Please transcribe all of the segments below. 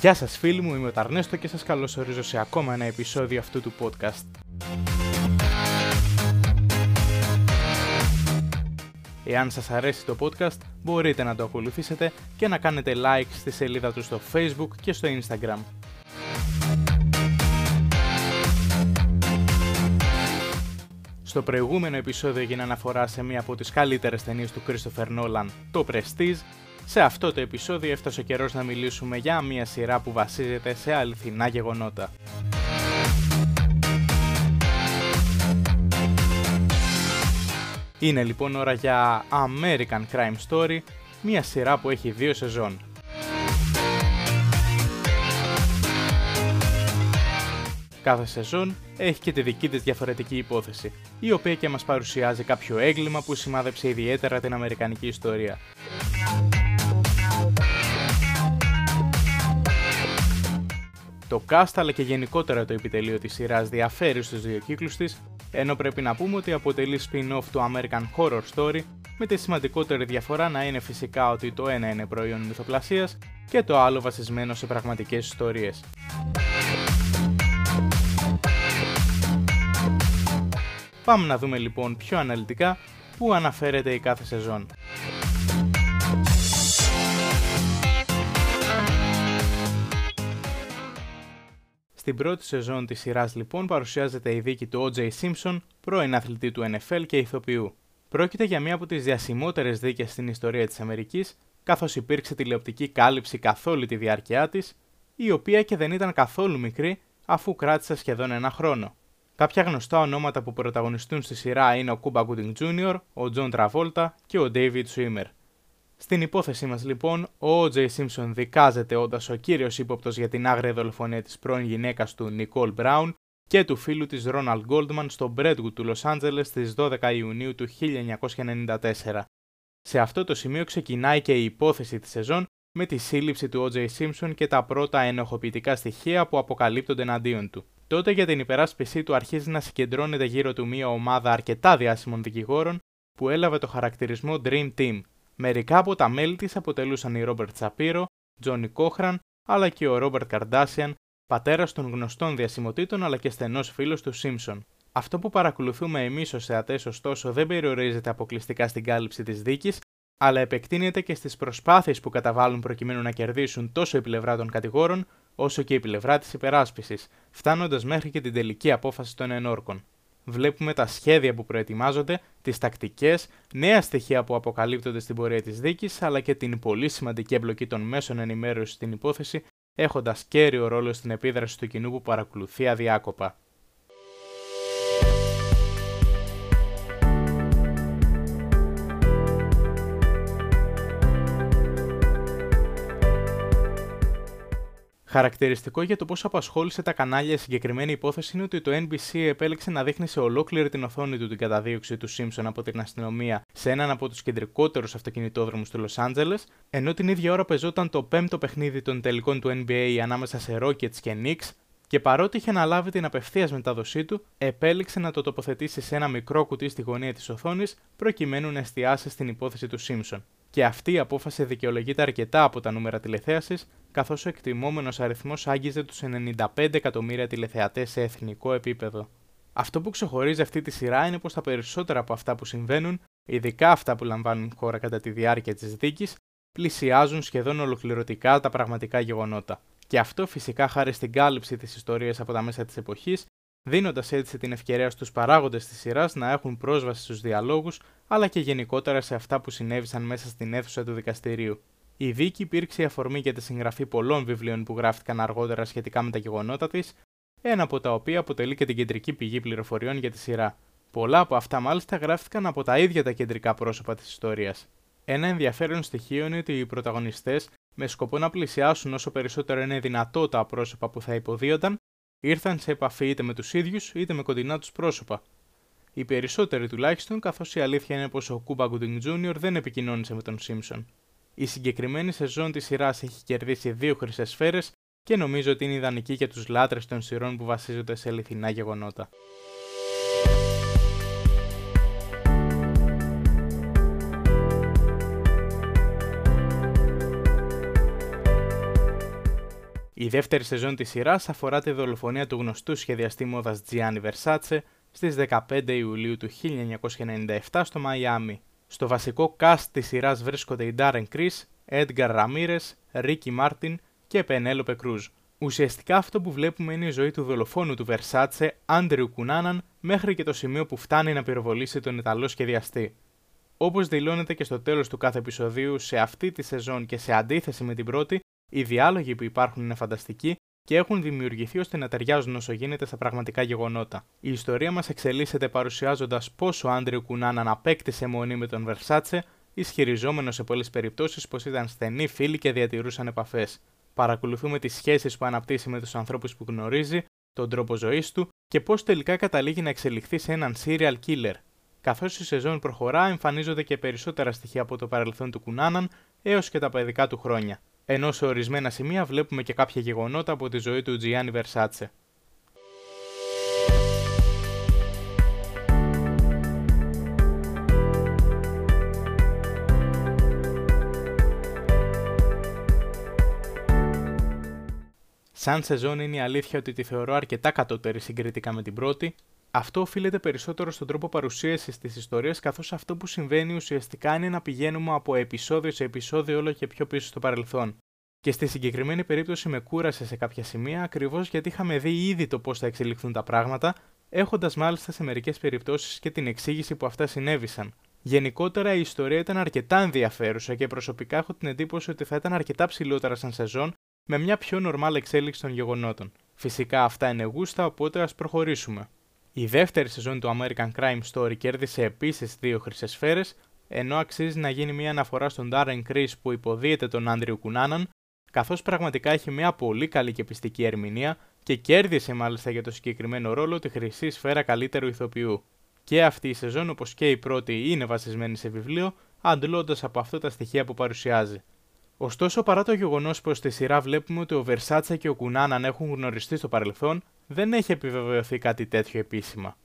Γεια σας φίλοι μου, είμαι ο Ταρνέστο και σας καλωσορίζω σε ακόμα ένα επεισόδιο αυτού του podcast. Εάν σας αρέσει το podcast, μπορείτε να το ακολουθήσετε και να κάνετε like στη σελίδα του στο Facebook και στο Instagram. Στο προηγούμενο επεισόδιο έγινε αναφορά σε μία από τις καλύτερες ταινίες του Christopher Nolan, το Prestige. Σε αυτό το επεισόδιο έφτασε ο καιρός να μιλήσουμε για μία σειρά που βασίζεται σε αληθινά γεγονότα. Είναι λοιπόν ώρα για American Crime Story, μία σειρά που έχει δύο σεζόν. Κάθε σεζόν έχει και τη δική της διαφορετική υπόθεση, η οποία και μας παρουσιάζει κάποιο έγκλημα που σημάδεψε ιδιαίτερα την Αμερικανική ιστορία. Το cast αλλά και γενικότερα το επιτελείο της σειράς διαφέρει στους δύο κύκλους της, ενώ πρέπει να πούμε ότι αποτελεί spin-off του American Horror Story, με τη σημαντικότερη διαφορά να είναι φυσικά ότι το ένα είναι προϊόν μυθοπλασίας και το άλλο βασισμένο σε πραγματικές ιστορίες. Πάμε να δούμε λοιπόν πιο αναλυτικά πού αναφέρεται η κάθε σεζόν. Στην πρώτη σεζόν της σειράς λοιπόν παρουσιάζεται η δίκη του O.J. Simpson, πρώην αθλητή του NFL και ηθοποιού. Πρόκειται για μία από τις διασημότερες δίκες στην ιστορία της Αμερικής, καθώς υπήρξε τηλεοπτική κάλυψη καθ' όλη τη διάρκεια της, η οποία και δεν ήταν καθόλου μικρή αφού κράτησε σχεδόν ένα χρόνο. Κάποια γνωστά ονόματα που πρωταγωνιστούν στη σειρά είναι ο Cuba Gooding Jr., ο John Travolta και ο David Swimmer. Στην υπόθεσή μας λοιπόν, ο O.J. Simpson δικάζεται όντας ο κύριος ύποπτος για την άγρια δολοφονία της πρώην γυναίκας του Nicole Brown και του φίλου της Ronald Goldman στο Brentwood του Los Angeles στις 12 Ιουνίου του 1994. Σε αυτό το σημείο ξεκινάει και η υπόθεση της σεζόν με τη σύλληψη του O.J. Simpson και τα πρώτα ενοχοποιητικά στοιχεία που αποκαλύπτονται εναντίον του. Τότε για την υπεράσπιση του αρχίζει να συγκεντρώνεται γύρω του μια ομάδα αρκετά διάσημων δικηγόρων που έλαβε το χαρακτηρισμό Dream Team. Μερικά από τα μέλη της αποτελούσαν η Ρόμπερτ Σαπύρο, Τζόνι Κόχραν, αλλά και ο Ρόμπερτ Καρντάσιαν, πατέρας των γνωστών διασημοτήτων αλλά και στενός φίλος του Σίμψον. Αυτό που παρακολουθούμε εμείς ως θεατές, ωστόσο, δεν περιορίζεται αποκλειστικά στην κάλυψη της δίκης, αλλά επεκτείνεται και στις προσπάθειες που καταβάλουν προκειμένου να κερδίσουν τόσο η πλευρά των κατηγόρων, όσο και η πλευρά της υπεράσπισης, φτάνοντας μέχρι και την τελική απόφαση των ενόρκων. Βλέπουμε τα σχέδια που προετοιμάζονται, τις τακτικές, νέα στοιχεία που αποκαλύπτονται στην πορεία της δίκης, αλλά και την πολύ σημαντική εμπλοκή των μέσων ενημέρωσης στην υπόθεση, έχοντας κέριο ρόλο στην επίδραση του κοινού που παρακολουθεί αδιάκοπα. Χαρακτηριστικό για το πώς απασχόλησε τα κανάλια συγκεκριμένη υπόθεση είναι ότι το NBC επέλεξε να δείχνει σε ολόκληρη την οθόνη του την καταδίωξη του Simpson από την αστυνομία σε έναν από τους κεντρικότερους αυτοκινητόδρομους του Los Angeles, ενώ την ίδια ώρα πεζόταν το πέμπτο παιχνίδι των τελικών του NBA ανάμεσα σε Rockets και Knicks, και παρότι είχε αναλάβει την απευθείας μετάδοσή του, επέλεξε να το τοποθετήσει σε ένα μικρό κουτί στη γωνία της οθόνης προκειμένου να εστιάσει στην υπόθεση του Simpson και αυτή η απόφαση δικαιολογείται αρκετά από τα νούμερα τηλεθέασης, καθώς ο εκτιμόμενος αριθμός άγγιζε τους 95 εκατομμύρια τηλεθεατές σε εθνικό επίπεδο. Αυτό που ξεχωρίζει αυτή τη σειρά είναι πως τα περισσότερα από αυτά που συμβαίνουν, ειδικά αυτά που λαμβάνουν χώρα κατά τη διάρκεια της δίκης, πλησιάζουν σχεδόν ολοκληρωτικά τα πραγματικά γεγονότα. Και αυτό φυσικά χάρη στην κάλυψη της ιστορίας από τα μέσα της εποχής δίνοντας έτσι την ευκαιρία στους παράγοντες της σειράς να έχουν πρόσβαση στους διαλόγους αλλά και γενικότερα σε αυτά που συνέβησαν μέσα στην αίθουσα του δικαστηρίου. Η δίκη υπήρξε η αφορμή για τη συγγραφή πολλών βιβλίων που γράφτηκαν αργότερα σχετικά με τα γεγονότα της, ένα από τα οποία αποτελεί και την κεντρική πηγή πληροφοριών για τη σειρά. Πολλά από αυτά μάλιστα γράφτηκαν από τα ίδια τα κεντρικά πρόσωπα της ιστορίας. Ένα ενδιαφέρον στοιχείο είναι ότι οι πρωταγωνιστές, με σκοπό να πλησιάσουν όσο περισσότερο είναι δυνατό τα πρόσωπα που θα υποδίονταν, ήρθαν σε επαφή είτε με τους ίδιους είτε με κοντινά τους πρόσωπα. Οι περισσότεροι τουλάχιστον, καθώς η αλήθεια είναι πως ο Κούμπα Γκουντινγκ Jr. δεν επικοινώνησε με τον Σίμψον. Η συγκεκριμένη σεζόν της σειράς έχει κερδίσει δύο χρυσές σφαίρες και νομίζω ότι είναι ιδανική για τους λάτρες των σειρών που βασίζονται σε αληθινά γεγονότα. Η δεύτερη σεζόν της σειράς αφορά τη δολοφονία του γνωστού σχεδιαστή μόδας Gianni Versace στις 15 Ιουλίου του 1997 στο Μαϊάμι. Στο βασικό cast της σειράς βρίσκονται οι Darren Criss, Edgar Ramirez, Ricky Martin και Penelope Cruz. Ουσιαστικά αυτό που βλέπουμε είναι η ζωή του δολοφόνου του Versace, Andrew Cunanan, μέχρι και το σημείο που φτάνει να πυροβολήσει τον Ιταλό σχεδιαστή. Όπως δηλώνεται και στο τέλος του κάθε επεισοδίου, σε αυτή τη σεζόν και σε αντίθεση με την πρώτη, οι διάλογοι που υπάρχουν είναι φανταστικοί και έχουν δημιουργηθεί ώστε να ταιριάζουν όσο γίνεται στα πραγματικά γεγονότα. Η ιστορία μας εξελίσσεται παρουσιάζοντας πώ ο Άντριου Κουνάναν απέκτησε μονή με τον Βερσάτσε, ισχυριζόμενο σε πολλές περιπτώσεις πως ήταν στενοί φίλοι και διατηρούσαν επαφές. Παρακολουθούμε τις σχέσεις που αναπτύσσει με τους ανθρώπους που γνωρίζει, τον τρόπο ζωής του και πώς τελικά καταλήγει να εξελιχθεί σε έναν serial killer. Καθώς η σεζόν προχωρά, εμφανίζονται και περισσότερα στοιχεία από το παρελθόν του Κουνάναν έως και τα παιδικά του χρόνια ενώ σε ορισμένα σημεία βλέπουμε και κάποια γεγονότα από τη ζωή του Τζιάννη Βερσάτσε. Σαν σεζόν είναι η αλήθεια ότι τη θεωρώ αρκετά κατώτερη συγκριτικά με την πρώτη. Αυτό οφείλεται περισσότερο στον τρόπο παρουσίασης της ιστορίας, καθώς αυτό που συμβαίνει ουσιαστικά είναι να πηγαίνουμε από επεισόδιο σε επεισόδιο όλο και πιο πίσω στο παρελθόν. Και στη συγκεκριμένη περίπτωση με κούρασε σε κάποια σημεία ακριβώς γιατί είχαμε δει ήδη το πώς θα εξελιχθούν τα πράγματα, έχοντας μάλιστα σε μερικές περιπτώσεις και την εξήγηση που αυτά συνέβησαν. Γενικότερα η ιστορία ήταν αρκετά ενδιαφέρουσα και προσωπικά έχω την εντύπωση ότι θα ήταν αρκετά ψηλότερα σαν σεζόν με μια πιο νορμάλ εξέλιξη των γεγονότων. Φυσικά αυτά είναι γούστα, οπότε ας προχωρήσουμε. Η δεύτερη σεζόν του American Crime Story κέρδισε επίσης δύο χρυσές σφαίρες, ενώ αξίζει να γίνει μια αναφορά στον Darren Criss που υποδίεται τον Άντριου Κουνάναν καθώς πραγματικά έχει μια πολύ καλή και πιστική ερμηνεία και κέρδισε μάλιστα για το συγκεκριμένο ρόλο τη χρυσή σφαίρα καλύτερου ηθοποιού. Και αυτή η σεζόν, όπως και η πρώτη, είναι βασισμένη σε βιβλίο, αντλώντας από αυτό τα στοιχεία που παρουσιάζει. Ωστόσο, παρά το γεγονός πως στη σειρά βλέπουμε ότι ο Βερσάτσα και ο Κουνάναν έχουν γνωριστεί στο παρελθόν, δεν έχει επιβεβαιωθεί κάτι τέτοιο επίσημα.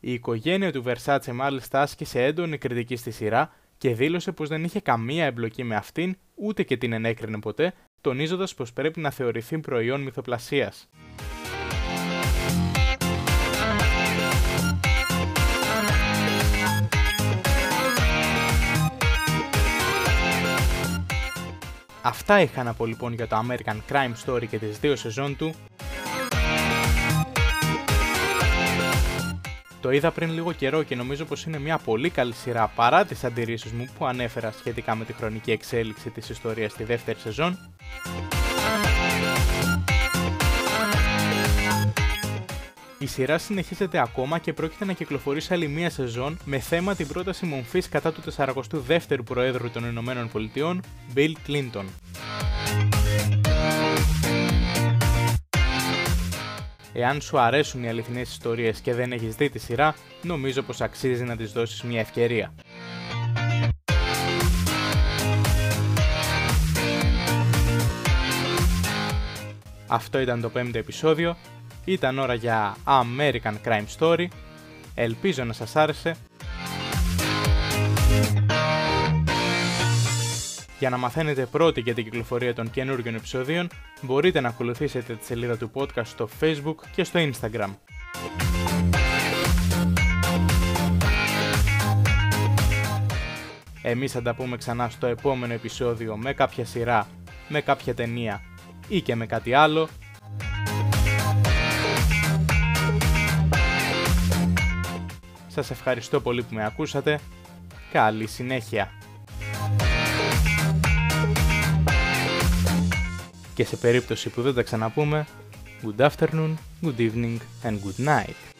Η οικογένεια του Βερσάτσε μάλιστα άσκησε έντονη κριτική στη σειρά και δήλωσε πως δεν είχε καμία εμπλοκή με αυτήν, ούτε και την ενέκρινε ποτέ, τονίζοντας πως πρέπει να θεωρηθεί προϊόν μυθοπλασίας. Αυτά είχα να πω λοιπόν για το American Crime Story και τις δύο σεζόν του. Το είδα πριν λίγο καιρό και νομίζω πως είναι μια πολύ καλή σειρά παρά τις αντιρρήσεις μου που ανέφερα σχετικά με τη χρονική εξέλιξη της ιστορίας στη δεύτερη σεζόν. Η σειρά συνεχίζεται ακόμα και πρόκειται να κυκλοφορήσει άλλη μία σεζόν με θέμα την πρόταση μομφής κατά του 42ου Προέδρου των Ηνωμένων Πολιτειών, Bill Clinton. Εάν σου αρέσουν οι αληθινές ιστορίες και δεν έχεις δει τη σειρά, νομίζω πως αξίζει να τις δώσεις μια ευκαιρία. Αυτό ήταν το πέμπτο επεισόδιο. Ήταν ώρα για American Crime Story. Ελπίζω να σας άρεσε. Για να μαθαίνετε πρώτοι για την κυκλοφορία των καινούργιων επεισοδίων, μπορείτε να ακολουθήσετε τη σελίδα του podcast στο Facebook και στο Instagram. Εμείς θα τα πούμε ξανά στο επόμενο επεισόδιο με κάποια σειρά, με κάποια ταινία ή και με κάτι άλλο. Σας ευχαριστώ πολύ που με ακούσατε. Καλή συνέχεια. Και σε περίπτωση που δεν τα ξαναπούμε, good afternoon, good evening and good night.